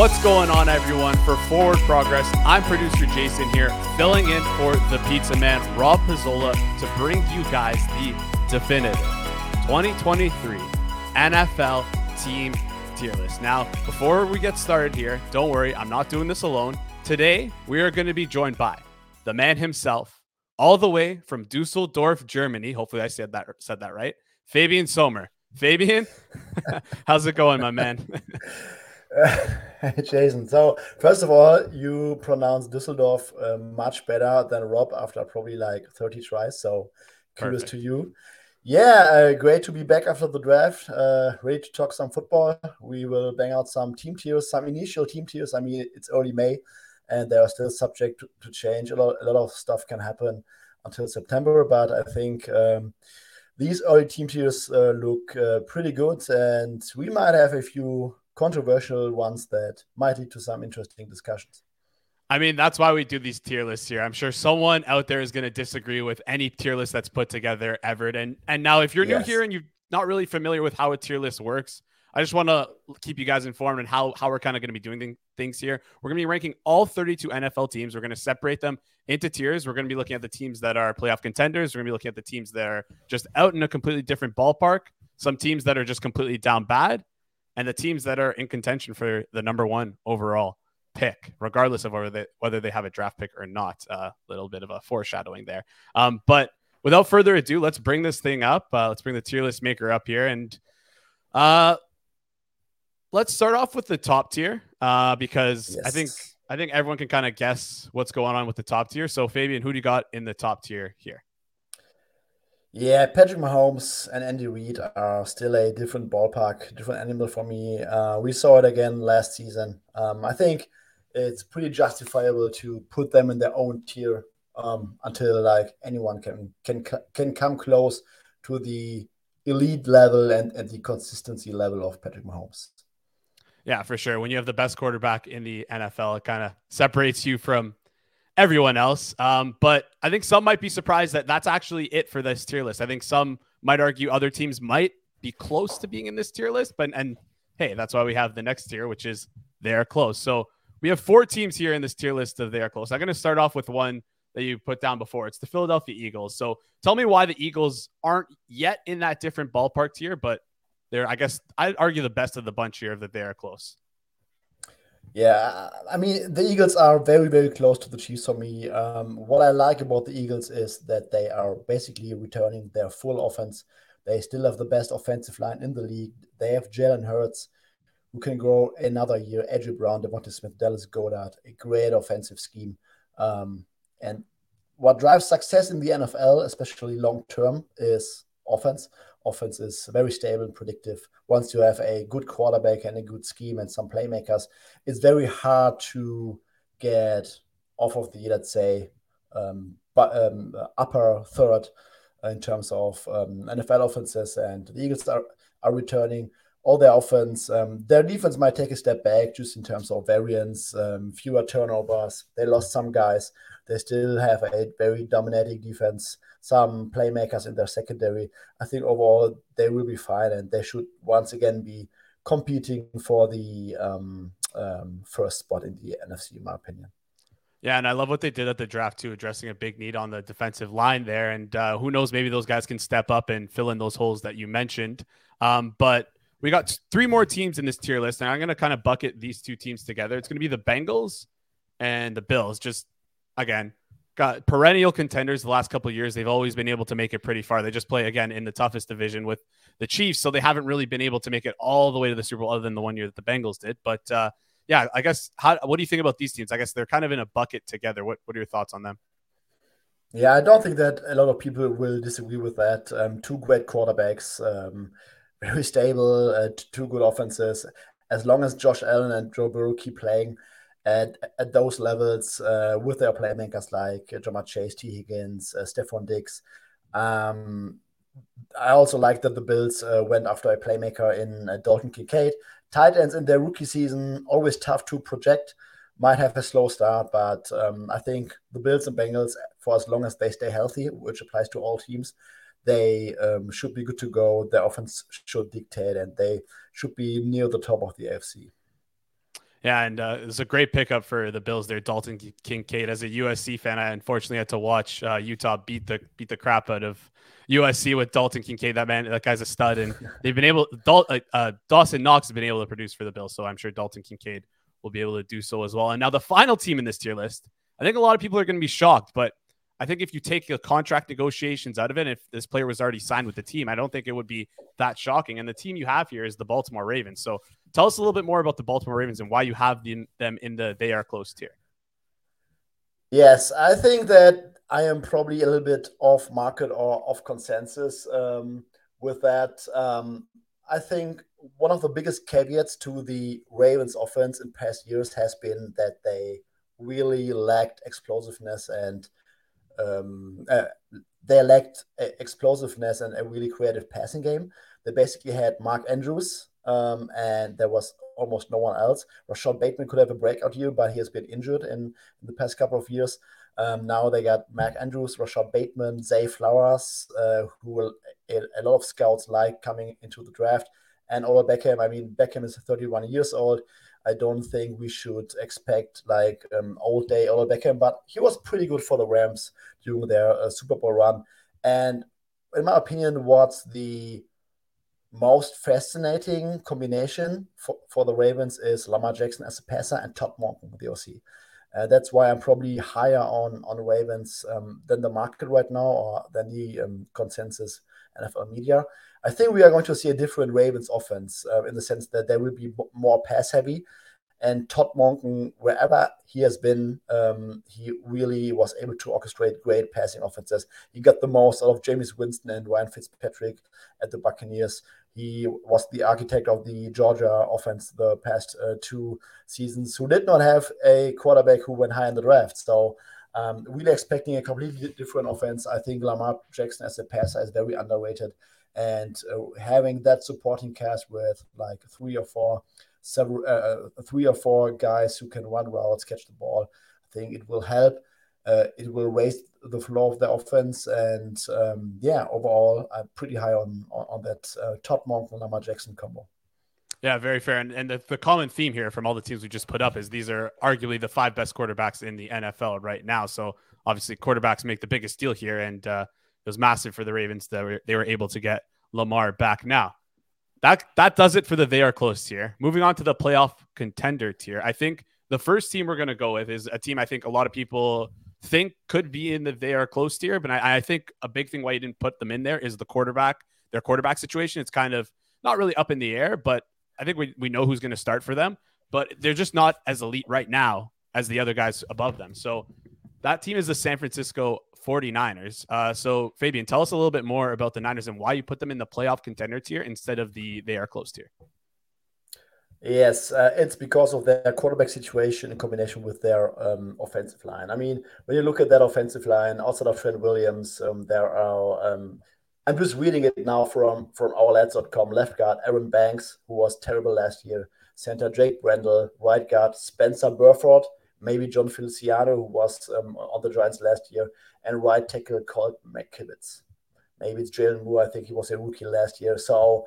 What's going on, everyone? For Forward Progress, I'm producer Jason here, filling in for the pizza man, Rob Pizzola, to bring you guys the definitive 2023 NFL team tier list. Now, before we get started here, don't worry, I'm not doing this alone. Today, we are going to be joined by the man himself, all the way from Dusseldorf, Germany. Hopefully, I said that said that right. Fabian Sommer. Fabian, how's it going, my man? Jason. So first of all, you pronounce Düsseldorf uh, much better than Rob after probably like 30 tries. So kudos to you. Yeah, uh, great to be back after the draft. Uh, ready to talk some football. We will bang out some team tiers, some initial team tiers. I mean, it's early May, and they are still subject to, to change. A lot, a lot of stuff can happen until September, but I think um, these early team tiers uh, look uh, pretty good, and we might have a few controversial ones that might lead to some interesting discussions. I mean, that's why we do these tier lists here. I'm sure someone out there is going to disagree with any tier list that's put together ever. And and now, if you're new yes. here and you're not really familiar with how a tier list works, I just want to keep you guys informed on how how we're kind of going to be doing things here. We're going to be ranking all 32 NFL teams. We're going to separate them into tiers. We're going to be looking at the teams that are playoff contenders. We're going to be looking at the teams that are just out in a completely different ballpark. Some teams that are just completely down bad, and the teams that are in contention for the number one overall pick, regardless of whether they, whether they have a draft pick or not. A uh, little bit of a foreshadowing there. Um, but without further ado, let's bring this thing up. Uh, let's bring the tier list maker up here, and uh, let's start off with the top tier uh, because yes. I think I think everyone can kind of guess what's going on with the top tier. So, Fabian, who do you got in the top tier here? Yeah, Patrick Mahomes and Andy Reid are still a different ballpark, different animal for me. Uh, we saw it again last season. Um, I think it's pretty justifiable to put them in their own tier um, until like anyone can can can come close to the elite level and, and the consistency level of Patrick Mahomes. Yeah, for sure. When you have the best quarterback in the NFL, it kind of separates you from everyone else. Um, but I think some might be surprised that that's actually it for this tier list. I think some might argue other teams might be close to being in this tier list, but and hey, that's why we have the next tier, which is they're close. So we have four teams here in this tier list of they're close. I'm going to start off with one that you put down before. It's the Philadelphia Eagles. So tell me why the Eagles aren't yet in that different ballpark tier, but they're, I guess, I'd argue the best of the bunch here that they are close. Yeah, I mean the Eagles are very very close to the Chiefs for me. Um, what I like about the Eagles is that they are basically returning their full offense. They still have the best offensive line in the league. They have Jalen Hurts, who can grow another year. AJ Brown, DeVonta Smith, Dallas Goedert, a great offensive scheme. Um, and what drives success in the NFL, especially long term, is offense offense is very stable and predictive. Once you have a good quarterback and a good scheme and some playmakers, it's very hard to get off of the let's say um, but, um, upper third in terms of um, NFL offenses. And the Eagles are, are returning all their offense. Um, their defense might take a step back just in terms of variance, um, fewer turnovers. They lost some guys. They still have a very dominating defense some playmakers in their secondary. I think overall they will be fine, and they should once again be competing for the um, um, first spot in the NFC, in my opinion. Yeah, and I love what they did at the draft too, addressing a big need on the defensive line there. And uh, who knows, maybe those guys can step up and fill in those holes that you mentioned. Um, but we got three more teams in this tier list, and I'm going to kind of bucket these two teams together. It's going to be the Bengals and the Bills. Just again, got perennial contenders the last couple years. They've always been able to make it pretty far. They just play again in the toughest division with the Chiefs, so they haven't really been able to make it all the way to the Super Bowl, other than the one year that the Bengals did. But uh, yeah, I guess how what do you think about these teams? I guess they're kind of in a bucket together. What what are your thoughts on them? Yeah, I don't think that a lot of people will disagree with that. Um, two great quarterbacks, um, very stable, uh, two good offenses. As long as Josh Allen and Joe Burrow keep playing, at, at those levels uh, with their playmakers like Ja'Marr Chase, Tee Higgins, uh, Stefon Diggs. Um, I also like that the Bills uh, went after a playmaker in uh, Dalton Kincaid. Tight ends in their rookie season, always tough to project, might have a slow start, but um, I think the Bills and Bengals, for as long as they stay healthy, which applies to all teams, they um, should be good to go. Their offense should dictate, and they should be near the top of the AFC. Yeah, and uh, it's a great pickup for the Bills there, Dalton Kincaid. As a USC fan, I unfortunately had to watch uh, Utah beat the beat the crap out of USC with Dalton Kincaid. That man, that guy's a stud, and they've been able. Dal- uh, uh, Dawson Knox has been able to produce for the Bills, so I'm sure Dalton Kincaid will be able to do so as well. And now the final team in this tier list, I think a lot of people are going to be shocked, but I think if you take the contract negotiations out of it, if this player was already signed with the team, I don't think it would be that shocking. And the team you have here is the Baltimore Ravens. So tell us a little bit more about the Baltimore Ravens and why you have the, them in the they are close tier. Yes, I think that I am probably a little bit off market or off consensus um, with that. Um, I think one of the biggest caveats to the Ravens offense in past years has been that they really lacked explosiveness and um, uh, they lacked explosiveness and a really creative passing game. They basically had Mark Andrews, um, and there was almost no one else. Rashod Bateman could have a breakout year, but he has been injured in, in the past couple of years. Um, now they got Mark Andrews, Rashod Bateman, Zay Flowers, uh, who will a, a, lot of scouts like coming into the draft, and Odell Beckham. I mean, Beckham is 31 years old. I don't think we should expect like um, old day Odell Beckham, but he was pretty good for the Rams during their uh, Super Bowl run. And in my opinion, what's the most fascinating combination for, for the Ravens is Lamar Jackson as a passer and Todd Monken, the OC. Uh, that's why I'm probably higher on on Ravens um, than the market right now, or than the um, consensus NFL media. I think we are going to see a different Ravens offense uh, in the sense that they will be more pass heavy. And Todd Monken, wherever he has been, um, he really was able to orchestrate great passing offenses. He got the most out of Jameis Winston and Ryan Fitzpatrick at the Buccaneers. He was the architect of the Georgia offense the past uh, two seasons, who did not have a quarterback who went high in the draft. So, um, really expecting a completely different offense. I think Lamar Jackson as a passer is very underrated and uh, having that supporting cast with like three or four several uh, uh, three or four guys who can run routes catch the ball i think it will help uh, it will raise the flow of the offense and um, yeah overall i'm pretty high on on, on that uh, Todd Monken Lamar Jackson combo yeah, very fair. And, and the, the, common theme here from all the teams we just put up is these are arguably the five best quarterbacks in the NFL right now. So obviously, quarterbacks make the biggest deal here. And uh, was massive for the Ravens that they were able to get Lamar back. Now, that that does it for the they are close tier. Moving on to the playoff contender tier. I think the first team we're going to go with is a team I think a lot of people think could be in the they are close tier, but I, I think a big thing why you didn't put them in there is the quarterback, their quarterback situation. It's kind of not really up in the air, but I think we, we know who's going to start for them, but they're just not as elite right now as the other guys above them. So that team is the San Francisco 49ers. Uh, so, Fabian, tell us a little bit more about the Niners and why you put them in the playoff contender tier instead of the they are close tier. Yes, uh, it's because of their quarterback situation in combination with their um, offensive line. I mean, when you look at that offensive line, outside of Trent Williams, um, there are. Um, I'm just reading it now from from ourlads.com. Left guard Aaron Banks, who was terrible last year. Center Jake Brendel. Right guard Spencer Burford maybe Jon Feliciano, who was um, on the Giants last year, and right tackle Colt McKivitz. Maybe it's Jaylon Moore. I think he was a rookie last year. So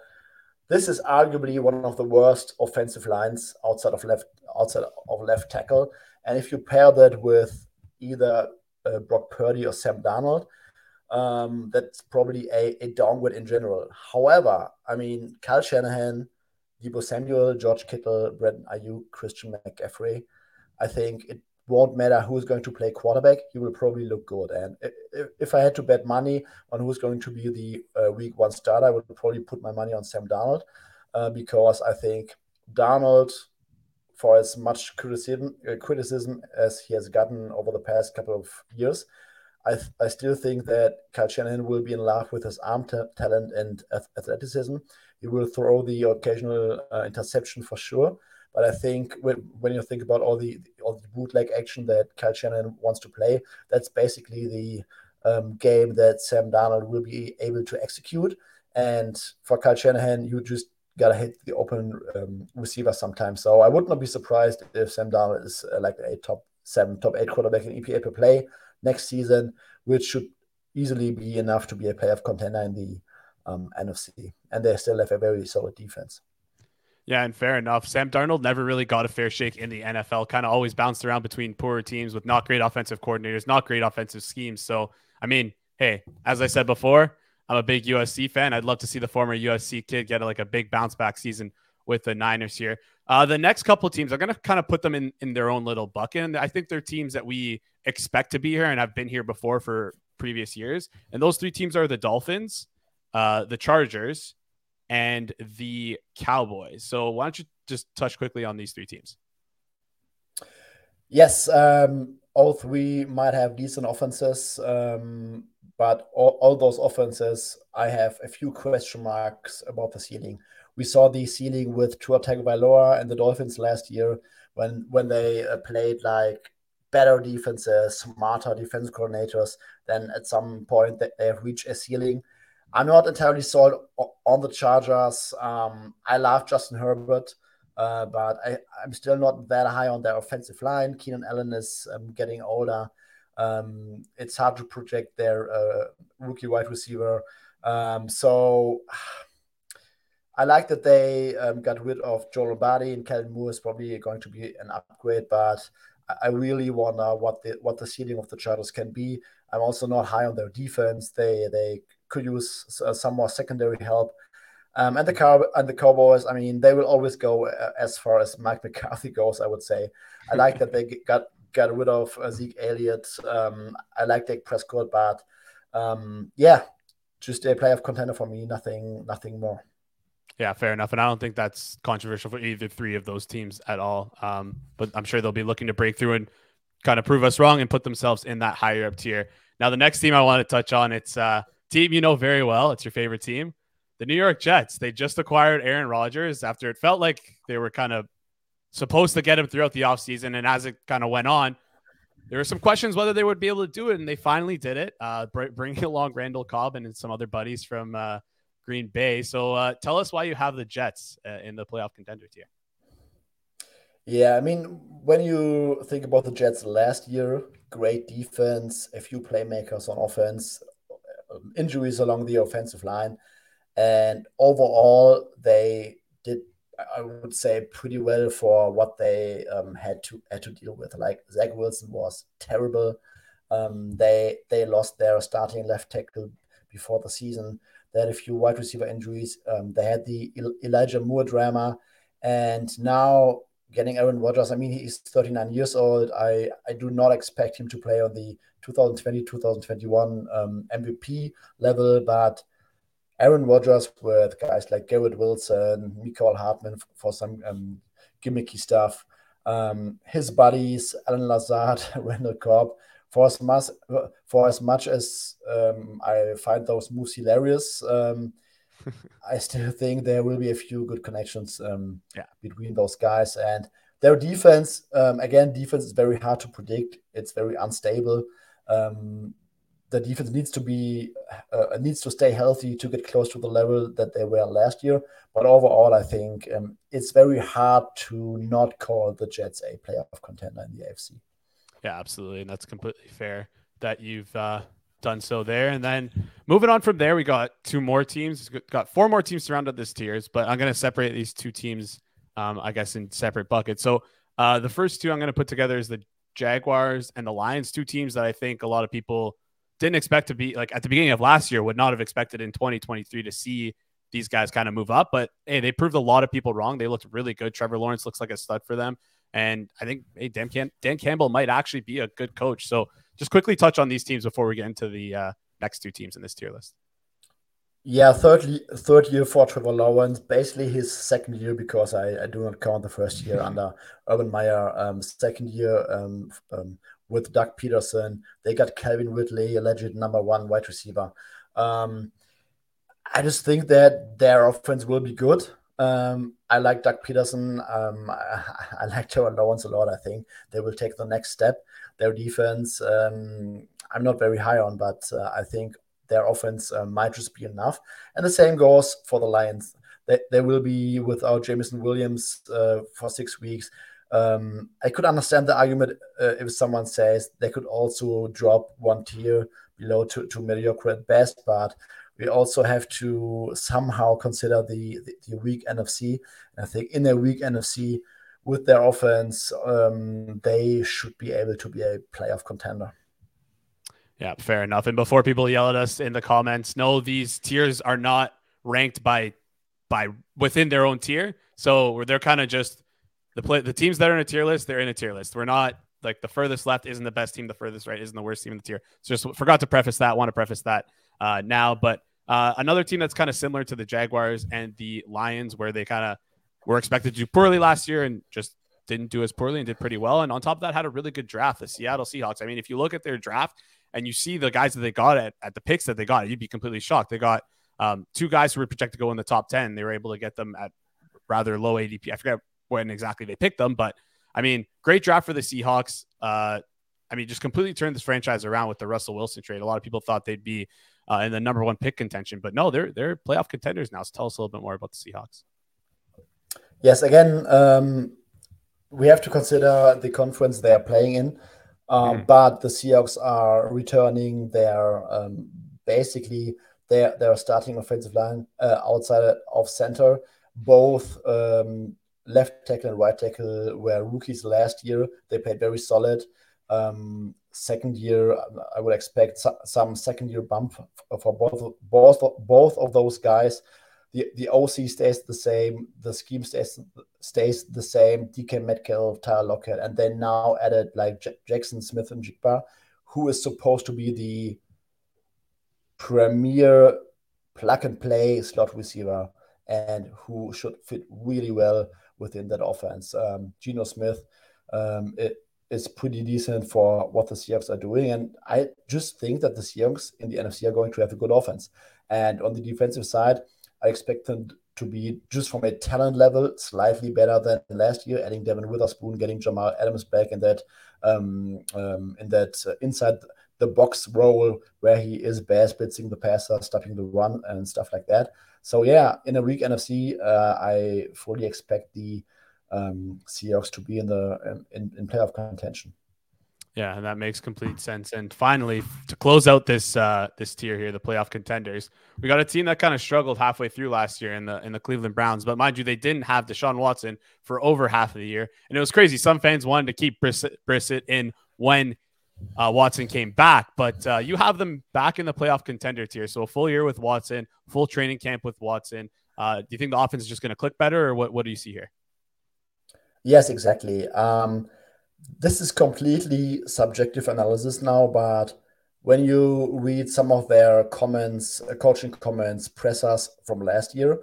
this is arguably one of the worst offensive lines outside of left outside of left tackle. And if you pair that with either uh, Brock Purdy or Sam Darnold, um, that's probably a, a downgrade in general. However, I mean, Kyle Shanahan, Deebo Samuel, George Kittle, Brandon Aiyuk, Christian McCaffrey – I think it won't matter who's going to play quarterback. He will probably look good. And if, I had to bet money on who's going to be the uh, week one starter, I would probably put my money on Sam Darnold uh, because I think Darnold, for as much criticism, uh, criticism as he has gotten over the past couple of years, I, I still think that Kyle Shanahan will be in love with his arm t- talent and athleticism. He will throw the occasional uh, interception for sure but I think when, when you think about all the all the bootleg action that Kyle Shanahan wants to play, that's basically the um, game that Sam Darnold will be able to execute. And for Kyle Shanahan, you just gotta hit the open um, receiver sometimes. So I would not be surprised if Sam Darnold is uh, like a top seven, top eight quarterback in EPA per play next season, which should easily be enough to be a playoff contender in the um, NFC. And they still have a very solid defense. Yeah, and fair enough. Sam Darnold never really got a fair shake in the NFL. Kind of always bounced around between poorer teams with not great offensive coordinators, not great offensive schemes. So, I mean, hey, as I said before, I'm a big USC fan. I'd love to see the former USC kid get like a big bounce back season with the Niners here. Uh, the next couple teams, I'm going to kind of put them in, in their own little bucket. And I think they're teams that we expect to be here and have been here before for previous years. And those three teams are the Dolphins, uh, the Chargers, and the Cowboys. So why don't you just touch quickly on these three teams? Yes, um, all three might have decent offenses, um, but all, all, those offenses, I have a few question marks about the ceiling. We saw the ceiling with Tua Tagovailoa and the Dolphins last year when when they uh, played like better defenses, smarter defense coordinators. Then at some point they have reached a ceiling. I'm not entirely sold on the Chargers. Um, I love Justin Herbert, uh, but I, am still not that high on their offensive line. Keenan Allen is um, getting older. Um, it's hard to project their uh, rookie wide receiver. Um, so I like that they um, got rid of Joe Lombardi and Kellen Moore is probably going to be an upgrade, but I really wonder what the what the ceiling of the Chargers can be. I'm also not high on their defense. They they could use uh, some more secondary help. Um, and the Cow and the Cowboys, I mean, they will always go uh, as far as Mike McCarthy goes. I would say. I like that they got got rid of uh, Zeke Elliott. Um, I like Dak Prescott, but um, yeah, just a playoff contender for me. Nothing, nothing more. Yeah, fair enough. And I don't think that's controversial for either three of those teams at all. Um, but I'm sure they'll be looking to break through and kind of prove us wrong and put themselves in that higher up tier. Now, the next team I want to touch on, it's a team you know very well. It's your favorite team, the New York Jets. They just acquired Aaron Rodgers after it felt like they were kind of supposed to get him throughout the offseason. And as it kind of went on, there were some questions whether they would be able to do it, and they finally did it, uh, bringing along Randall Cobb and some other buddies from uh, – Green Bay. So uh, tell us why you have the Jets uh, in the playoff contender tier. Yeah, I mean, when you think about the Jets last year, great defense, a few playmakers on offense, injuries along the offensive line, and overall they did, I would say, pretty well for what they um, had to had to deal with. Like Zach Wilson was terrible. Um, they they lost their starting left tackle before the season. They had a few wide receiver injuries. Um, they had the Elijah Moore drama, and now getting Aaron Rodgers. I mean, he's 39 years old. I I do not expect him to play on the 2020-2021 um, MVP level, but Aaron Rodgers with guys like Garrett Wilson, Mecole Hardman for some um, gimmicky stuff. Um, his buddies, Allen Lazard, Randall Cobb, for as much for as much as um, I find those moves hilarious, um, I still think there will be a few good connections um, yeah. between those guys and their defense. Um, again, defense is very hard to predict. It's very unstable. Um, the defense needs to be uh, needs to stay healthy to get close to the level that they were last year. But overall, I think um, it's very hard to not call the Jets a playoff contender in the AFC. Yeah, absolutely. And that's completely fair that you've uh, done so there. And then moving on from there, we got two more teams. Got four more teams surrounded this tiers, but I'm going to separate these two teams, um, I guess, in separate buckets. So uh, the first two I'm going to put together is the Jaguars and the Lions, two teams that I think a lot of people didn't expect to be like at the beginning of last year, would not have expected in 2023 to see these guys kind of move up. But hey, they proved a lot of people wrong. They looked really good. Trevor Lawrence looks like a stud for them. And I think hey, Dan, Cam- Dan Campbell might actually be a good coach. So just quickly touch on these teams before we get into the uh, next two teams in this tier list. Yeah, third third year for Trevor Lawrence, basically his second year because I, I do not count the first year under Urban Meyer. Um, second year um, um, with Doug Pederson, they got Calvin Ridley, alleged number one wide receiver. Um, I just think that their offense will be good. Um, I like Doug Pederson. Um, I, I, like Trevor Lawrence a lot. I think they will take the next step. Their defense, um, I'm not very high on, but uh, I think their offense uh, might just be enough. And the same goes for the Lions. They, they will be without Jameson Williams uh, for six weeks. Um, I could understand the argument uh, if someone says they could also drop one tier below to, to mediocre at best, but we also have to somehow consider the, the, the weak NFC. And I think in a weak NFC, with their offense, um, they should be able to be a playoff contender. Yeah, fair enough. And before people yell at us in the comments, no, these tiers are not ranked by by within their own tier. So they're kind of just the play the teams that are in a tier list, they're in a tier list. We're not like the furthest left isn't the best team, the furthest right isn't the worst team in the tier. So just forgot to preface that. Want to preface that uh, now, but uh, another team that's kind of similar to the Jaguars and the Lions, where they kind of were expected to do poorly last year and just didn't do as poorly and did pretty well. And on top of that, had a really good draft. The Seattle Seahawks. I mean, if you look at their draft and you see the guys that they got at, at the picks that they got, you'd be completely shocked. They got um, two guys who were projected to go in the top 10. They were able to get them at rather low ADP. I forget when exactly they picked them, but I mean, great draft for the Seahawks. Uh, I mean, just completely turned this franchise around with the Russell Wilson trade. A lot of people thought they'd be uh, in the number one pick contention, but no, they're they're playoff contenders now. So tell us a little bit more about the Seahawks. Yes, again, um, we have to consider the conference they are playing in. Um, mm. But the Seahawks are returning their um, basically their their starting offensive line uh, outside of center. Both um, left tackle and right tackle were rookies last year. They played very solid. Um, second year, I would expect some second year bump for both both both of those guys. The the OC stays the same. The scheme stays stays the same. DK Metcalf, Tyler Lockett, and they now added like J- Jaxon Smith-Njigba, who is supposed to be the premier plug and play slot receiver and who should fit really well within that offense. Um, Smith um, it is pretty decent for what the Seahawks are doing. And I just think that the Seahawks in the NFC are going to have a good offense. And on the defensive side, I expect them to be just from a talent level slightly better than last year. Adding Devon Witherspoon, getting Jamal Adams back in that um, um, in that uh, inside the box role where he is best blitzing the passer, stopping the run, and stuff like that. So yeah, in a weak NFC, uh, I fully expect the um, Seahawks to be in the in, in playoff contention. Yeah, and that makes complete sense. And finally, to close out this uh, this tier here, the playoff contenders, we got a team that kind of struggled halfway through last year in the in the Cleveland Browns. But mind you, they didn't have Deshaun Watson for over half of the year, and it was crazy. Some fans wanted to keep Brissett, Brissett in when uh, Watson came back, but uh, you have them back in the playoff contender tier. So a full year with Watson, full training camp with Watson. Uh, do you think the offense is just going to click better, or what? What do you see here? Yes, exactly. Um, this is completely subjective analysis now, but when you read some of their comments, uh, coaching comments, pressers from last year,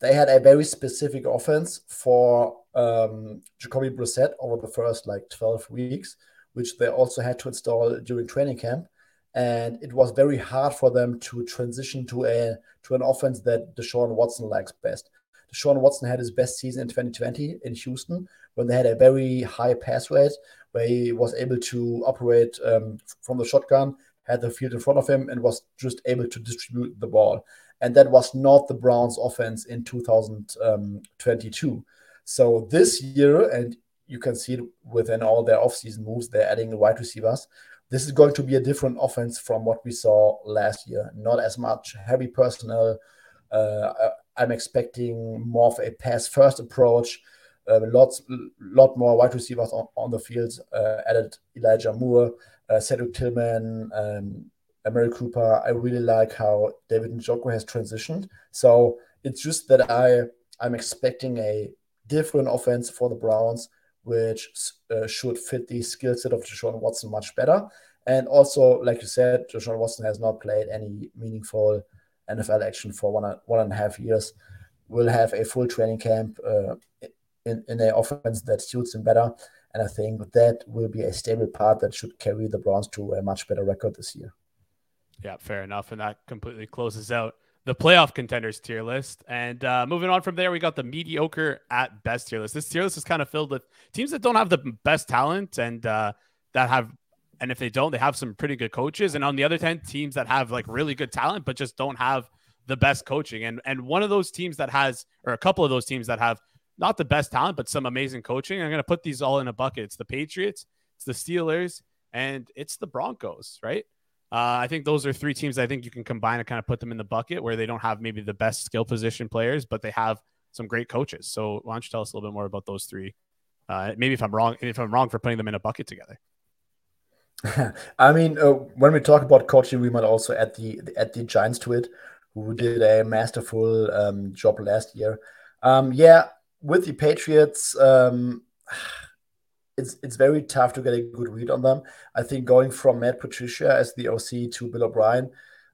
they had a very specific offense for um, Jacoby Brissett over the first like 12 weeks, which they also had to install during training camp. And it was very hard for them to transition to a to an offense that Deshaun Watson likes best. Deshaun Watson had his best season in 2020 in Houston when they had a very high pass rate, where he was able to operate um, from the shotgun, had the field in front of him, and was just able to distribute the ball. And that was not the Browns' offense in 2022. So this year, and you can see it within all their offseason moves, they're adding wide receivers. This is going to be a different offense from what we saw last year. Not as much heavy personnel. Uh, I'm expecting more of a pass first approach. Uh, lots, lot more wide receivers on, the field. Uh, added Elijah Moore, uh, Cedric Tillman, um, Amari Cooper. I really like how David Njoku has transitioned. So it's just that I I'm expecting a different offense for the Browns, which uh, should fit the skill set of Deshaun Watson much better. And also, like you said, Deshaun Watson has not played any meaningful NFL action for one one and a half years. Will have a full training camp uh, in, in an offense that suits him better. And I think that will be a stable part that should carry the Browns to a much better record this year. Yeah, fair enough. And that completely closes out the playoff contenders tier list. And uh, moving on from there, we got the mediocre at best tier list. This tier list is kind of filled with teams that don't have the best talent and uh, that have, and if they don't, they have some pretty good coaches. And on the other 10, teams that have like really good talent, but just don't have the best coaching. And and one of those teams that has, or a couple of those teams that have not the best talent, but some amazing coaching. I'm going to put these all in a bucket. It's the Patriots, it's the Steelers, and it's the Broncos, right? Uh, I think those are three teams I think you can combine and kind of put them in the bucket where they don't have maybe the best skill position players, but they have some great coaches. So why don't you tell us a little bit more about those three? Uh, maybe if I'm wrong, if I'm wrong for putting them in a bucket together. I mean, uh, when we talk about coaching, we might also add the add the Giants to it, who did a masterful um, job last year. Um, yeah, with the Patriots, um, it's it's very tough to get a good read on them. I think going from Matt Patricia as the OC to Bill O'Brien,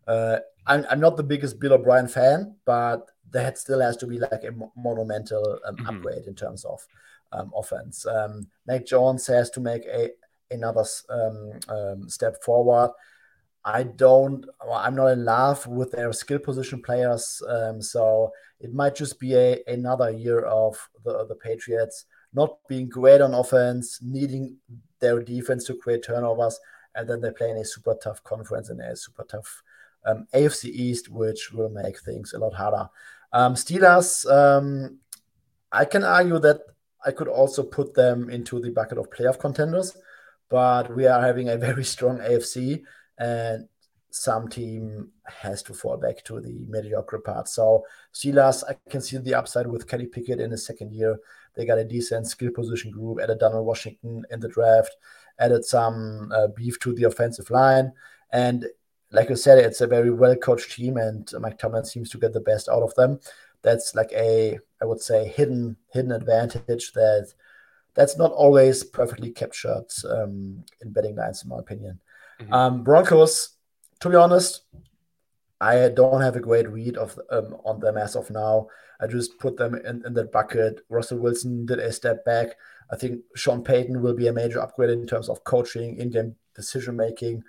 uh, I'm, I'm not the biggest Bill O'Brien fan, but that still has to be like a monumental um, mm-hmm. upgrade in terms of um, offense. Um, Mac Jones has to make a another um, um, step forward. I don't. I'm not in love with their skill position players, um, so it might just be a, another year of the the Patriots not being great on offense, needing their defense to create turnovers, and then they play in a super tough conference and a super tough um, AFC East, which will make things a lot harder. Um, Steelers, um, I can argue that I could also put them into the bucket of playoff contenders, but we are having a very strong AFC, and some team has to fall back to the mediocre part. So Steelers, I can see the upside with Kelly Pickett in his second year. They got a decent skill position group, added Darnell Washington in the draft, added some uh, beef to the offensive line. And like I said, it's a very well coached team, and Mike Tomlin seems to get the best out of them. That's like a, I would say, hidden hidden advantage that that's not always perfectly captured um, in betting lines, in my opinion. Mm-hmm. Um, Broncos, to be honest, I don't have a great read of um, on them as of now. I just put them in, in that bucket. Russell Wilson did a step back. I think Sean Payton will be a major upgrade in terms of coaching, in-game decision making.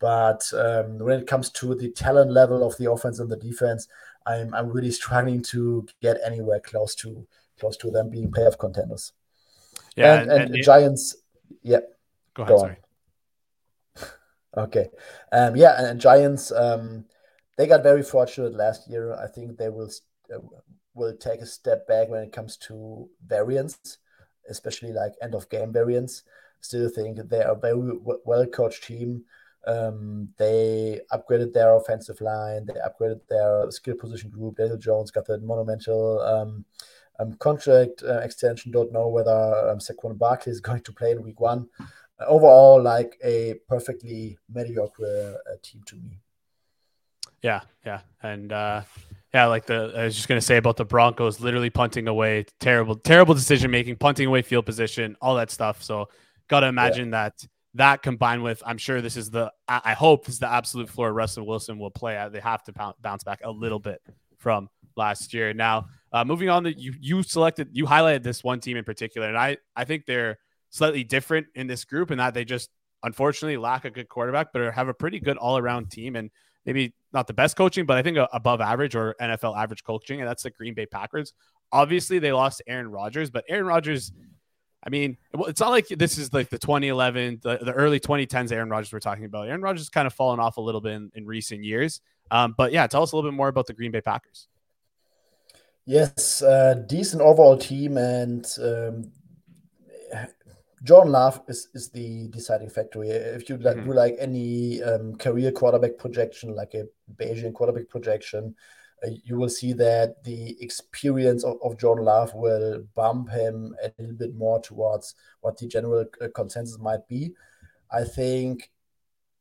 But um, when it comes to the talent level of the offense and the defense, I'm I'm really struggling to get anywhere close to close to them being playoff contenders. Yeah, and, and, and, Giants, yeah. Go ahead. Go sorry. okay, um, yeah, and Giants, um, they got very fortunate last year. I think they will uh, will take a step back when it comes to variance, especially like end of game variance. Still think they are a very well coached team. Um, they upgraded their offensive line. They upgraded their skill position group. Daniel Jones got the monumental um, um, contract uh, extension. Don't know whether um, Saquon Barkley is going to play in week one. Uh, overall, like a perfectly mediocre uh, team to me. Yeah, yeah, and uh, yeah, like the I was just gonna say about the Broncos, literally punting away, terrible, terrible decision making, punting away field position, all that stuff. So, gotta imagine yeah. that that combined with, I'm sure this is the, I hope this is the absolute floor Russell Wilson will play at. They have to bounce back a little bit from last year. Now, uh, moving on, that you you selected, you highlighted this one team in particular, and I I think they're slightly different in this group in that they just unfortunately lack a good quarterback, but have a pretty good all around team and maybe not the best coaching, but I think above average or NFL average coaching, and that's the Green Bay Packers. Obviously, they lost Aaron Rodgers, but Aaron Rodgers, I mean, it's not like this is like the 2011, the, the early 2010s Aaron Rodgers we're talking about. Aaron Rodgers has kind of fallen off a little bit in, in recent years. Um, but yeah, tell us a little bit more about the Green Bay Packers. Yes, uh, decent overall team, and um, Jordan Love is, is the deciding factor here. If you like, mm-hmm. do like any um, career quarterback projection, like a Bayesian quarterback projection, uh, you will see that the experience of, of Jordan Love will bump him a little bit more towards what the general uh, consensus might be. I think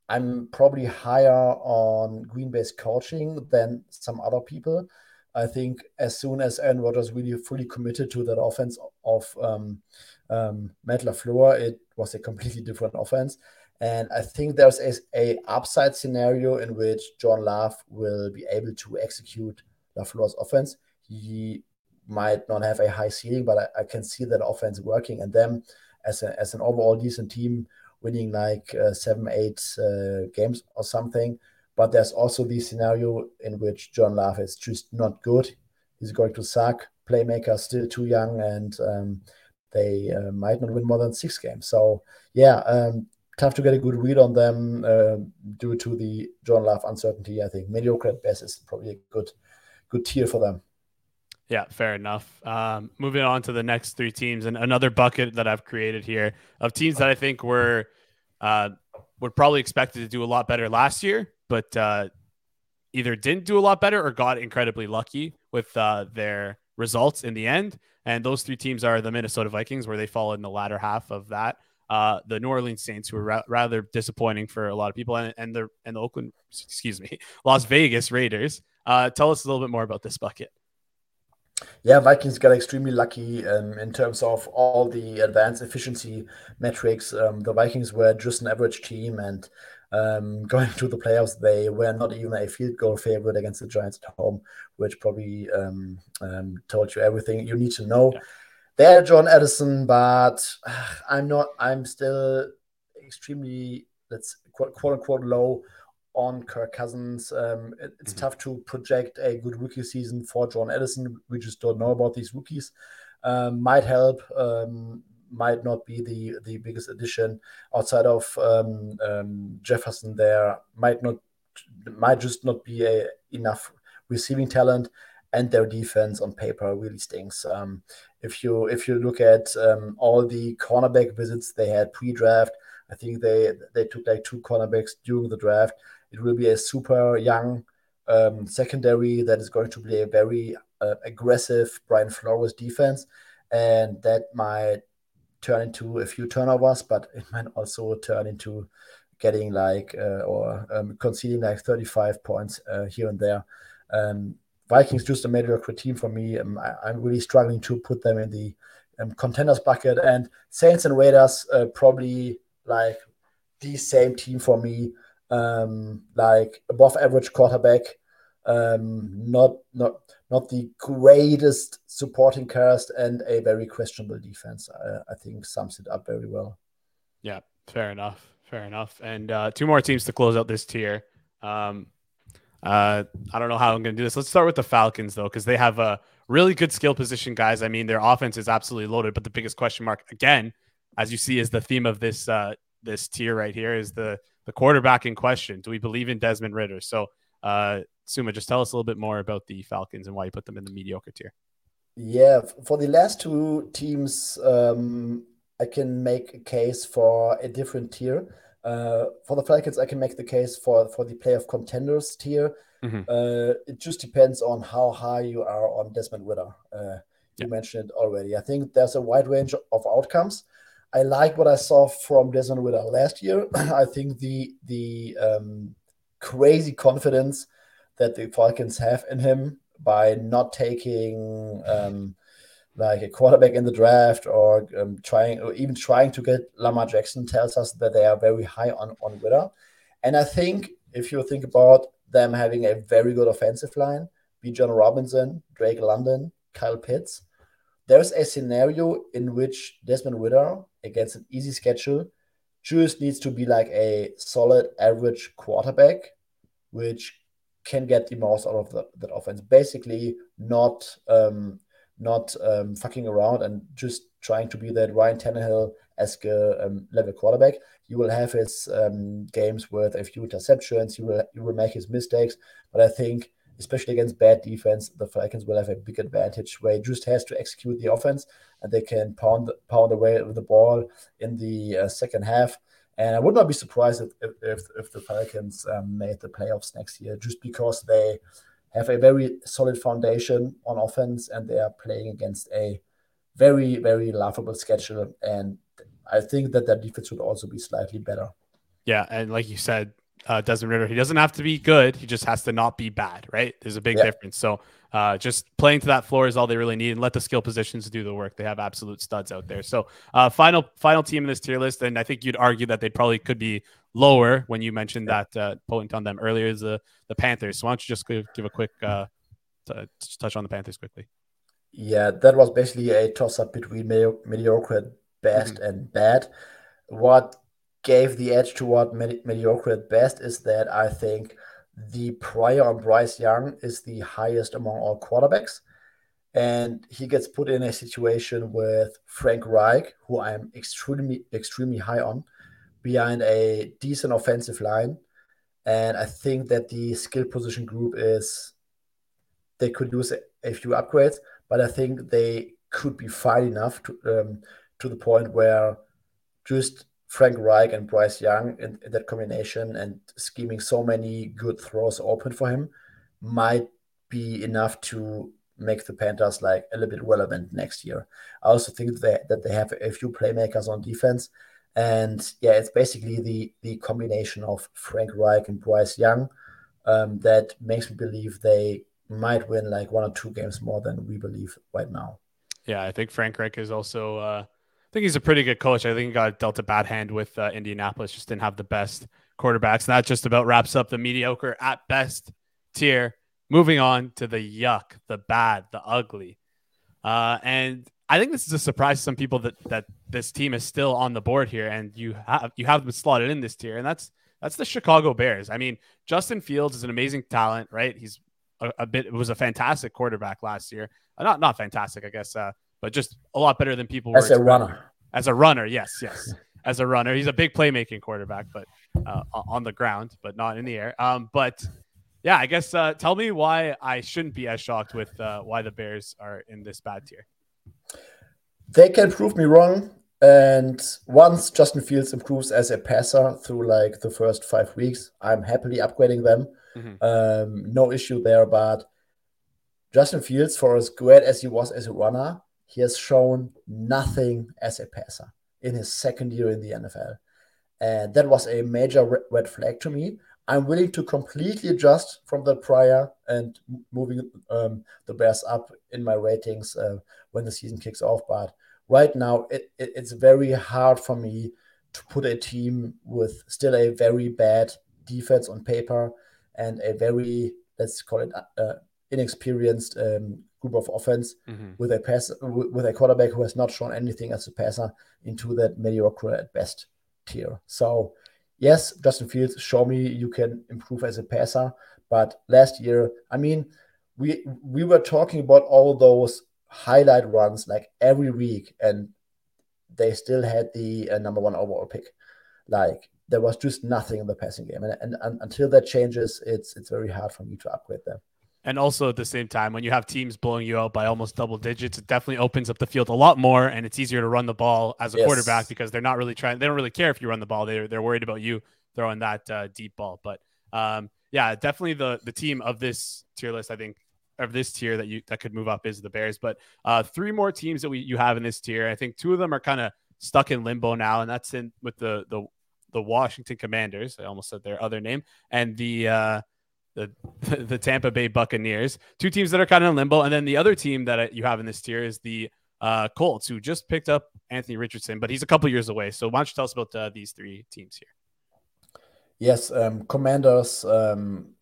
I'm probably higher on Green Bay's coaching than some other people. I think as soon as Aaron Rodgers really fully committed to that offense of um, um, Matt LaFleur, it was a completely different offense. And I think there's a, a upside scenario in which John Love will be able to execute LaFleur's offense. He might not have a high ceiling, but I, I can see that offense working and then, as, a, as an overall decent team winning like uh, seven, eight uh, games or something. But there's also the scenario in which John Love is just not good. He's going to suck. Playmaker still too young, and um, they uh, might not win more than six games. So yeah, um, tough to get a good read on them uh, due to the John Love uncertainty. I think mediocre at best is probably a good good tier for them. Yeah, fair enough. Um, moving on to the next three teams, and another bucket that I've created here of teams that I think were uh, were probably expected to do a lot better last year, but uh, either didn't do a lot better or got incredibly lucky with uh, their results in the end. And those three teams are the Minnesota Vikings, where they fall in the latter half of that. Uh, the New Orleans Saints, who were ra- rather disappointing for a lot of people, and, and the and the Oakland, excuse me, Las Vegas Raiders. Uh, tell us a little bit more about this bucket. Yeah, Vikings got extremely lucky um, in terms of all the advanced efficiency metrics. Um, the Vikings were just an average team, and um, going to the playoffs, they were not even a field goal favorite against the Giants at home, which probably um, um, told you everything you need to know. Yeah. They're Jordan Addison, but uh, I'm not. I'm still extremely, let's quote, quote unquote, low on Kirk Cousins. Um, it, it's mm-hmm. tough to project a good rookie season for John Edison. We just don't know about these rookies. Um, might help. Um, might not be the the biggest addition outside of um, um, Jefferson. There might not might just not be a, enough receiving talent, and their defense on paper really stinks. Um, if you if you look at um, all the cornerback visits they had pre-draft, I think they they took like two cornerbacks during the draft. It will be a super young um, secondary that is going to be a very uh, aggressive Brian Flores defense, and that might turn into a few turnovers, but it might also turn into getting like uh, or um, conceding like 35 points uh, here and there. Um, Vikings just a mediocre team for me. Um, I, am really struggling to put them in the um, contenders bucket. And Saints and Raiders uh, probably like the same team for me. Um, like above average quarterback, um, not not not the greatest supporting cast and a very questionable defense. I, I think sums it up very well. Yeah, fair enough. Fair enough. And uh, two more teams to close out this tier. Um, uh, I don't know how I'm going to do this. Let's start with the Falcons, though, because they have a really good skill position, guys. I mean, their offense is absolutely loaded, but the biggest question mark, again, as you see, is the theme of this uh, this tier right here is the the quarterback in question. Do we believe in Desmond Ridder? So uh, Sommer, just tell us a little bit more about the Falcons and why you put them in the mediocre tier. Yeah, for the last two teams, um, I can make a case for a different tier. Uh, for the Falcons, I can make the case for for the playoff contenders tier. Mm-hmm. Uh, it just depends on how high you are on Desmond Ridder. Uh, you yeah. mentioned it already. I think there's a wide range of outcomes. I like what I saw from Desmond Ridder last year. I think the the um, crazy confidence that the Falcons have in him by not taking um, like a quarterback in the draft or um, trying or even trying to get Lamar Jackson tells us that they are very high on on Ridder. And I think if you think about them having a very good offensive line, Bijan Robinson, Drake London, Kyle Pitts, there's a scenario in which Desmond Ridder against an easy schedule just needs to be like a solid average quarterback, which can get the most out of the, that offense. Basically, not um, not um, fucking around and just trying to be that Ryan Tannehill esque um, level quarterback. You will have his um, games with a few interceptions. You will you will make his mistakes, but I think especially against bad defense, the Falcons will have a big advantage where he just has to execute the offense and they can pound pound away with the ball in the uh, second half. And I would not be surprised if, if, if the Falcons um, made the playoffs next year, just because they have a very solid foundation on offense and they are playing against a very, very laughable schedule. And I think that their defense would also be slightly better. Yeah. And like you said, uh, Desmond Ridder, he doesn't have to be good. He just has to not be bad, right? There's a big yeah. difference. So uh, just playing to that floor is all they really need, and let the skill positions do the work. They have absolute studs out there. So uh, final final team in this tier list, and I think you'd argue that they probably could be lower when you mentioned yeah. that uh, point on them earlier is the the Panthers. So why don't you just give, give a quick uh, t- touch on the Panthers quickly? Yeah, that was basically a toss up between mediocre best mm-hmm. and bad. What gave the edge toward med- mediocre at best is that I think the prior on Bryce Young is the highest among all quarterbacks. And he gets put in a situation with Frank Reich, who I'm extremely, extremely high on, behind a decent offensive line. And I think that the skill position group is, they could use a, a few upgrades, but I think they could be fine enough to, um, to the point where just Frank Reich and Bryce Young in, in, that combination and scheming so many good throws open for him might be enough to make the Panthers like a little bit relevant next year. I also think that they, that they have a few playmakers on defense. And yeah, it's basically the the combination of Frank Reich and Bryce Young um, that makes me believe they might win like one or two games more than we believe right now. Yeah, I think Frank Reich is also. Uh, think he's a pretty good coach. I think he got dealt a bad hand with uh, Indianapolis. Just didn't have the best quarterbacks. And that just about wraps up the mediocre at best tier. Moving on to the yuck, the bad, the ugly. Uh, and I think this is a surprise to some people that that this team is still on the board here, and you have you have them slotted in this tier, and that's that's the Chicago Bears. I mean, Justin Fields is an amazing talent, right? He's a, a bit was a fantastic quarterback last year. Uh, not not fantastic, I guess, uh, but just a lot better than people were. as a runner. As a runner, yes, yes. as a runner, he's a big playmaking quarterback, but uh, on the ground, but not in the air. Um, but yeah, I guess uh, tell me why I shouldn't be as shocked with uh, why the Bears are in this bad tier. They can prove me wrong. And once Justin Fields improves as a passer through like the first five weeks, I'm happily upgrading them. Mm-hmm. Um, no issue there. But Justin Fields, for as great as he was as a runner, he has shown nothing as a passer in his second year in the NFL. And that was a major red flag to me. I'm willing to completely adjust from the prior and moving um, the Bears up in my ratings uh, when the season kicks off. But right now, it, it, it's very hard for me to put a team with still a very bad defense on paper and a very let's call it uh, inexperienced um, group of offense mm-hmm. with a pass with a quarterback who has not shown anything as a passer into that mediocre at best tier. So yes, Justin Fields, show me you can improve as a passer. But last year, I mean, we we were talking about all those highlight runs like every week, and they still had the uh, number one overall pick. Like there was just nothing in the passing game, and, and, and until that changes, it's it's very hard for me to upgrade them. And also at the same time, when you have teams blowing you out by almost double digits, it definitely opens up the field a lot more, and it's easier to run the ball as a yes. quarterback because they're not really trying. They don't really care if you run the ball. They're they're worried about you throwing that uh, deep ball. But um, yeah, definitely the the team of this tier list, I think, of this tier that you that could move up is the Bears. But uh, three more teams that we you have in this tier, I think two of them are kind of stuck in limbo now, and that's in with the the the Washington Commanders. I almost said their other name, and the uh, the the Tampa Bay Buccaneers, two teams that are kind of in limbo, and then the other team that you have in this tier is the uh, Colts, who just picked up Anthony Richardson, but he's a couple years away. So why don't you tell us about uh, these three teams here? Yes, um, Commanders. Um,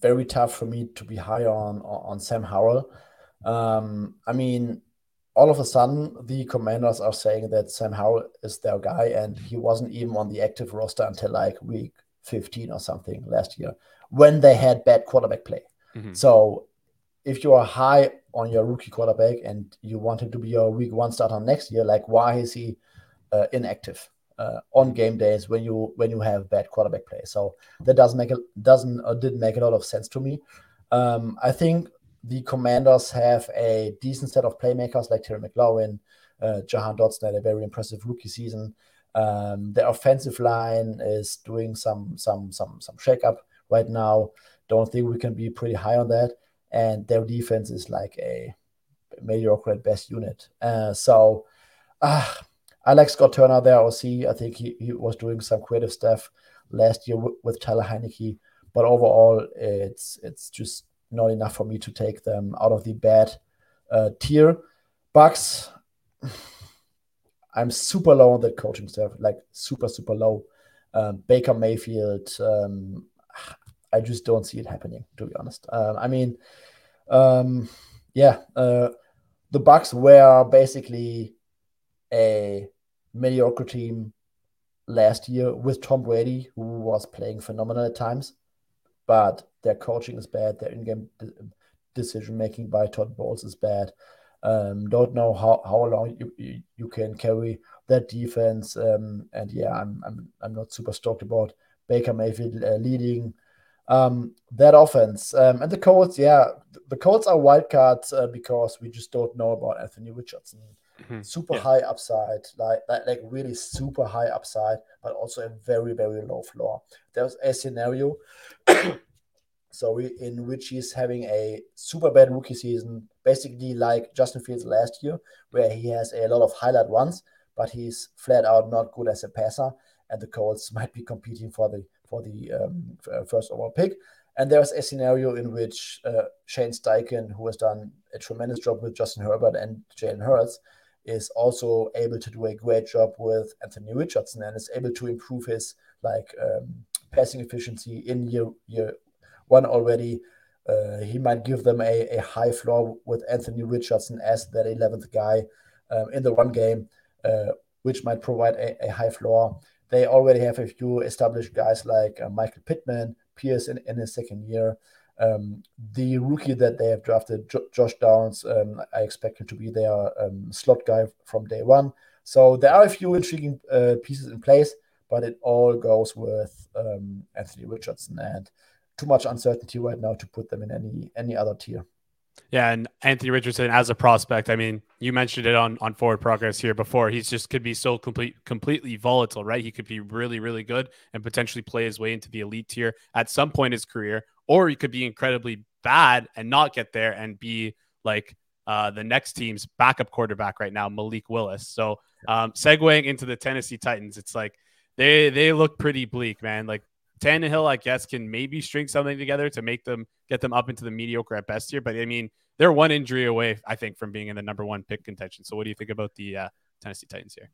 very tough for me to be high on on Sam Howell. Um, I mean, all of a sudden, the Commanders are saying that Sam Howell is their guy, and he wasn't even on the active roster until like week 15 or something last year when they had bad quarterback play. Mm-hmm. So if you are high on your rookie quarterback and you want him to be your week one starter next year, like why is he uh, inactive uh, on game days when you when you have bad quarterback play? So that doesn't make it doesn't or didn't make a lot of sense to me. Um, I think the Commanders have a decent set of playmakers like Terry McLaurin, uh, Jahan Dotson had a very impressive rookie season. Um, the offensive line is doing some some some some shakeup right now. Don't think we can be pretty high on that. And their defense is like a mediocre at best unit. Uh, so uh, I like Scott Turner there, OC. I think he, he was doing some creative stuff last year with, with Tyler Heinicke. But overall, it's it's just not enough for me to take them out of the bad uh, tier. Bucks, I'm super low on that coaching staff, like super, super low. Um, Baker Mayfield, um, I just don't see it happening, to be honest. Um, I mean, um, yeah, uh, the Bucks were basically a mediocre team last year with Tom Brady, who was playing phenomenal at times, but their coaching is bad. Their in-game de- decision making by Todd Bowles is bad. Um, don't know how, how long you, you, you can carry that defense. Um, and yeah, I'm, I'm I'm not super stoked about Baker Mayfield uh, leading um, that offense. Um, and the Colts, yeah, the Colts are wild cards uh, because we just don't know about Anthony Richardson. Mm-hmm. Super yeah. high upside, like, like like really super high upside, but also a very very low floor. There's a scenario, so in which he's having a super bad rookie season, basically like Justin Fields last year, where he has a lot of highlight runs, but he's flat out not good as a passer, and the Colts might be competing for the for the um, first overall pick. And there's a scenario in which uh, Shane Steichen, who has done a tremendous job with Justin Herbert and Jalen Hurts, is also able to do a great job with Anthony Richardson and is able to improve his like um, passing efficiency in year year one already. Uh, he might give them a, a high floor with Anthony Richardson as that 11th guy um, in the run game, uh, which might provide a, a, high floor. They already have a few established guys like uh, Michael Pittman, Pierce in, in his second year. Um, the rookie that they have drafted, jo- Josh Downs, um, I expect him to be their um, slot guy from day one. So there are a few intriguing uh, pieces in place, but it all goes with um, Anthony Richardson and too much uncertainty right now to put them in any any other tier. Yeah, and Anthony Richardson as a prospect, I mean, you mentioned it on on forward progress here before. He's just could be so complete completely volatile, right? He could be really really good and potentially play his way into the elite tier at some point in his career, or he could be incredibly bad and not get there and be like uh, the next team's backup quarterback right now, Malik Willis. So, um, segueing into the Tennessee Titans, it's like they they look pretty bleak, man. Like Tannehill, I guess, can maybe string something together to make them get them up into the mediocre at best here. But I mean, they're one injury away, I think, from being in the number one pick contention. So, what do you think about the uh, Tennessee Titans here?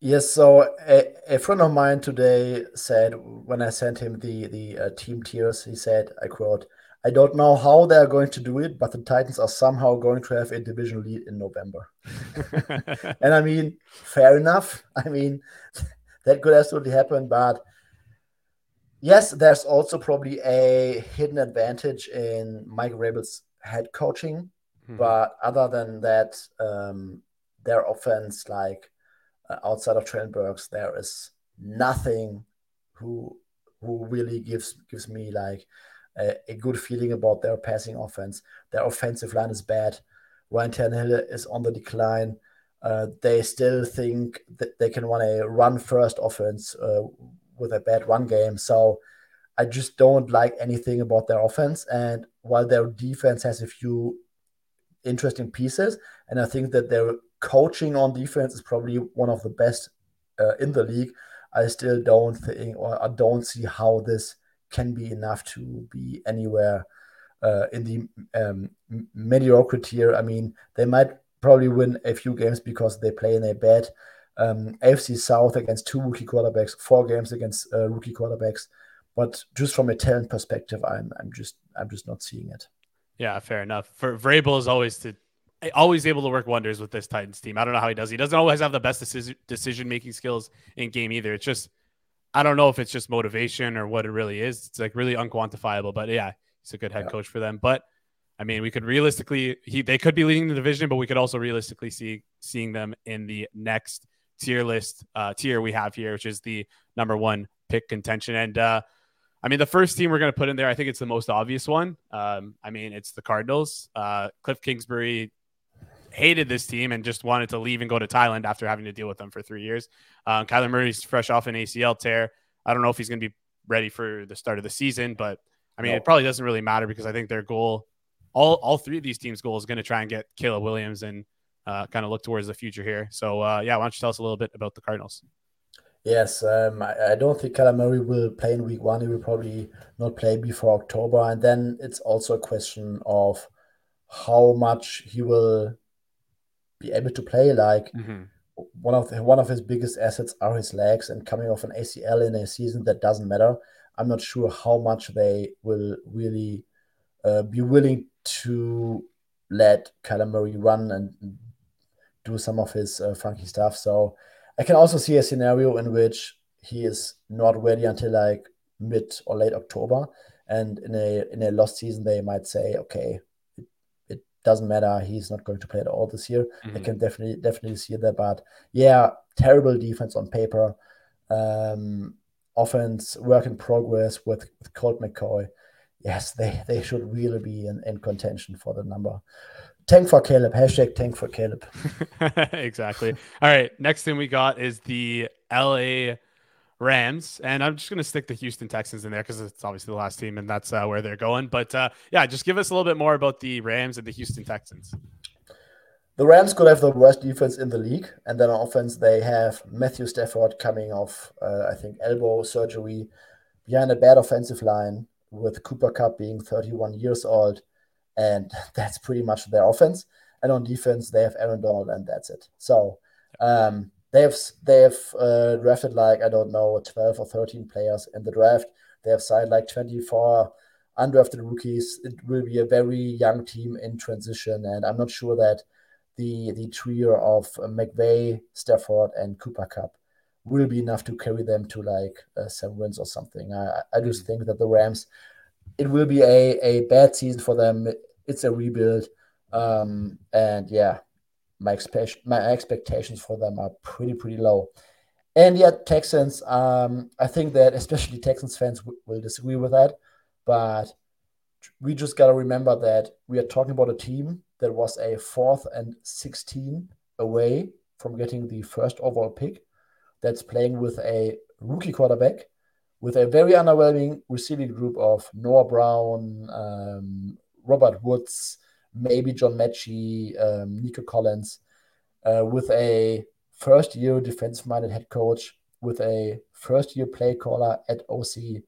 Yes, so a, a, friend of mine today said when I sent him the the uh, team tiers, he said, "I quote." I don't know how they are going to do it, but the Titans are somehow going to have a division lead in November. and I mean, fair enough. I mean, that could absolutely happen, but Yes, there's also probably a hidden advantage in Mike Vrabel's head coaching, mm-hmm. but other than that, um, their offense, like uh, outside of Treylon Burks, there is nothing who who really gives gives me like a, a, good feeling about their passing offense. Their offensive line is bad. Ryan Tannehill is on the decline. Uh, they still think that they can run a run first offense uh, with a bad run game. So I just don't like anything about their offense. And while their defense has a few interesting pieces, and I think that their coaching on defense is probably one of the best uh, in the league, I still don't think or I don't see how this can be enough to be anywhere uh, in the um, mediocre tier. I mean, they might probably win a few games because they play in a bad um, AFC South against two rookie quarterbacks, four games against uh, rookie quarterbacks. But just from a talent perspective, I'm I'm just I'm just not seeing it. Yeah, fair enough. For Vrabel is always to always able to work wonders with this Titans team. I don't know how he does. He doesn't always have the best decision decision making skills in game either. It's just I don't know if it's just motivation or what it really is. It's like really unquantifiable. But yeah, he's a good head yeah. coach for them. But I mean, we could realistically he they could be leading the division, but we could also realistically see seeing them in the next tier list uh, tier we have here, which is the number one pick contention. And uh, I mean, the first team we're going to put in there, I think it's the most obvious one. Um, I mean, it's the Cardinals. Uh, Cliff Kingsbury hated this team and just wanted to leave and go to Thailand after having to deal with them for three years. Um, Kyler Murray's fresh off an ACL tear. I don't know if he's going to be ready for the start of the season, but I mean, it probably doesn't really matter because I think their goal, all all three of these teams' goal is going to try and get Caleb Williams and uh, kind of look towards the future here. So, uh, yeah, why don't you tell us a little bit about the Cardinals? Yes, um, I, I, don't think Murray will play in week one. He will probably not play before October. And then it's also a question of how much he will be able to play. Like mm-hmm. one of the, one of his biggest assets are his legs, and coming off an ACL in a season that doesn't matter. I'm not sure how much they will really uh, be willing to let Murray run and do some of his uh, funky stuff. So I can also see a scenario in which he is not ready until like mid or late October, and in a in a lost season they might say, okay, it, it doesn't matter, he's not going to play at all this year. Mm-hmm. I can definitely definitely see that, but yeah, terrible defense on paper, um, offense work in progress with, with Colt McCoy. Yes, they, they should really be in, in contention for the number tank for Caleb. Hashtag tank for Caleb. exactly. All right. Next thing we got is the LA Rams, and I'm just going to stick the Houston Texans in there because it's obviously the last team, and that's uh, where they're going. But uh, yeah, just give us a little bit more about the Rams and the Houston Texans. The Rams could have the worst defense in the league, and then on offense they have Matthew Stafford coming off, uh, I think, elbow surgery behind a bad offensive line with Cooper Kupp being 31 years old, and that's pretty much their offense. And on defense they have Aaron Donald, and that's it. So. Um, they've they've uh, drafted like I don't know 12 or 13 players in the draft. They have signed like 24 undrafted rookies. It will be a very young team in transition, and I'm not sure that the the trio of McVay, Stafford, and Cooper Kupp will be enough to carry them to like uh, seven wins or something. I, I just think that the Rams, it will be a, a bad season for them. It's a rebuild. Um, and yeah, my expectation my expectations for them are pretty pretty low. And yet Texans, um, I think that especially Texans fans w- will disagree with that, but we just got to remember that we are talking about a team that was a fourth and 16 away from getting the first overall pick that's playing with a rookie quarterback with a very underwhelming receiving group of Noah Brown, um, Robert Woods, maybe John Metchie, um, Nico Collins, uh, with a first year defensive minded head coach, with a first year play caller at OC.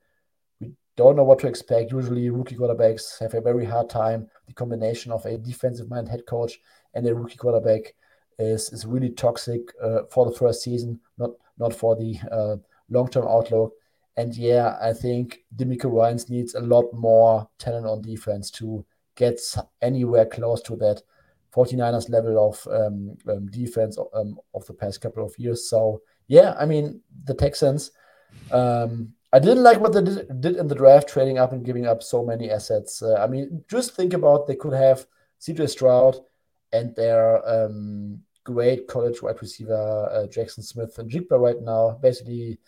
We don't know what to expect. Usually, rookie quarterbacks have a very hard time. The combination of a defensive minded head coach and a rookie quarterback is, is really toxic uh, for the first season, not, not for the uh, long term outlook. And yeah, I think DeMeco Ryans needs a lot more talent on defense to get anywhere close to that 49ers level of um, um, defense um, of the past couple of years. So, yeah, I mean, the Texans, um, I didn't like what they did, did, in the draft, trading up and giving up so many assets. Uh, I mean, just think about they could have CJ Stroud and their um, great college wide receiver, uh, Jaxon Smith-Njigba right now, basically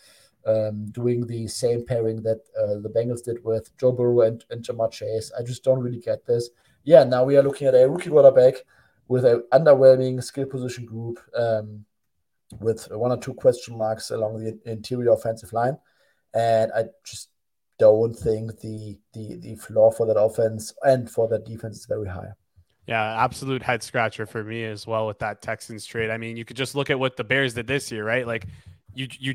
um, doing the same pairing that uh, the Bengals did with Joe Burrow and, and Ja'Marr Chase. I just don't really get this. Yeah, now we are looking at a rookie quarterback with an underwhelming skill position group um, with one or two question marks along the interior offensive line. And I just don't think the the the floor for that offense and for that defense is very high. Yeah, absolute head scratcher for me as well with that Texans trade. I mean, you could just look at what the Bears did this year, right? Like you you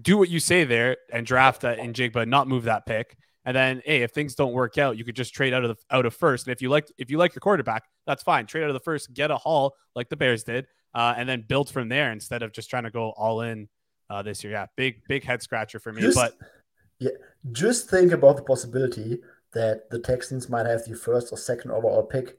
do what you say there and draft uh, Njigba, not move that pick. And then, hey, if things don't work out, you could just trade out of the out of first. And if you like if you like your quarterback, that's fine. Trade out of the first, get a haul like the Bears did, uh, and then build from there instead of just trying to go all in uh, this year. Yeah, big big head scratcher for me. Just, but yeah, just think about the possibility that the Texans might have the first or second overall pick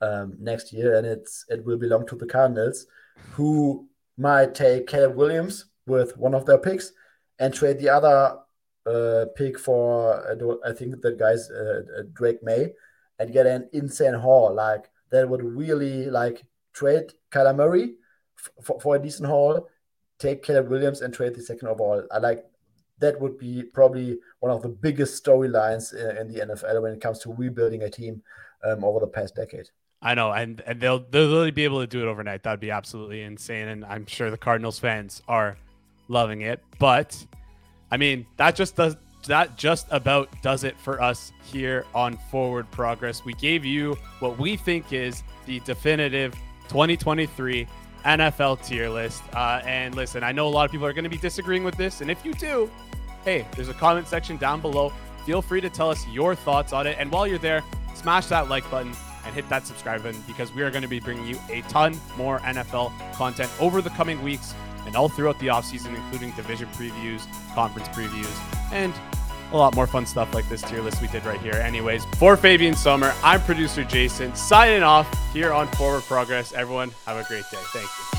um, next year, and it's it will belong to the Cardinals, who might take Caleb Williams with one of their picks and trade the other uh, pick for uh, I think that guy's uh, uh, Drake Maye and get an insane haul like that would really like trade Kyler Murray f- for a decent haul, take Caleb Williams and trade the second overall. I like that would be probably one of the biggest storylines in, in the NFL when it comes to rebuilding a team um, over the past decade. I know, and and they'll they'll really be able to do it overnight. That'd be absolutely insane, and I'm sure the Cardinals fans are loving it. But I mean, that just does that just about does it for us here on Forward Progress. We gave you what we think is the definitive 2023 NFL tier list. Uh, and listen, I know a lot of people are going to be disagreeing with this, and if you do, hey, there's a comment section down below. Feel free to tell us your thoughts on it. And while you're there, smash that like button and hit that subscribe button because we are going to be bringing you a ton more NFL content over the coming weeks and all throughout the offseason, including division previews, conference previews, and a lot more fun stuff like this tier list we did right here. Anyways, for Fabian Sommer, I'm producer Jason, signing off here on Forward Progress. Everyone, have a great day. Thank you.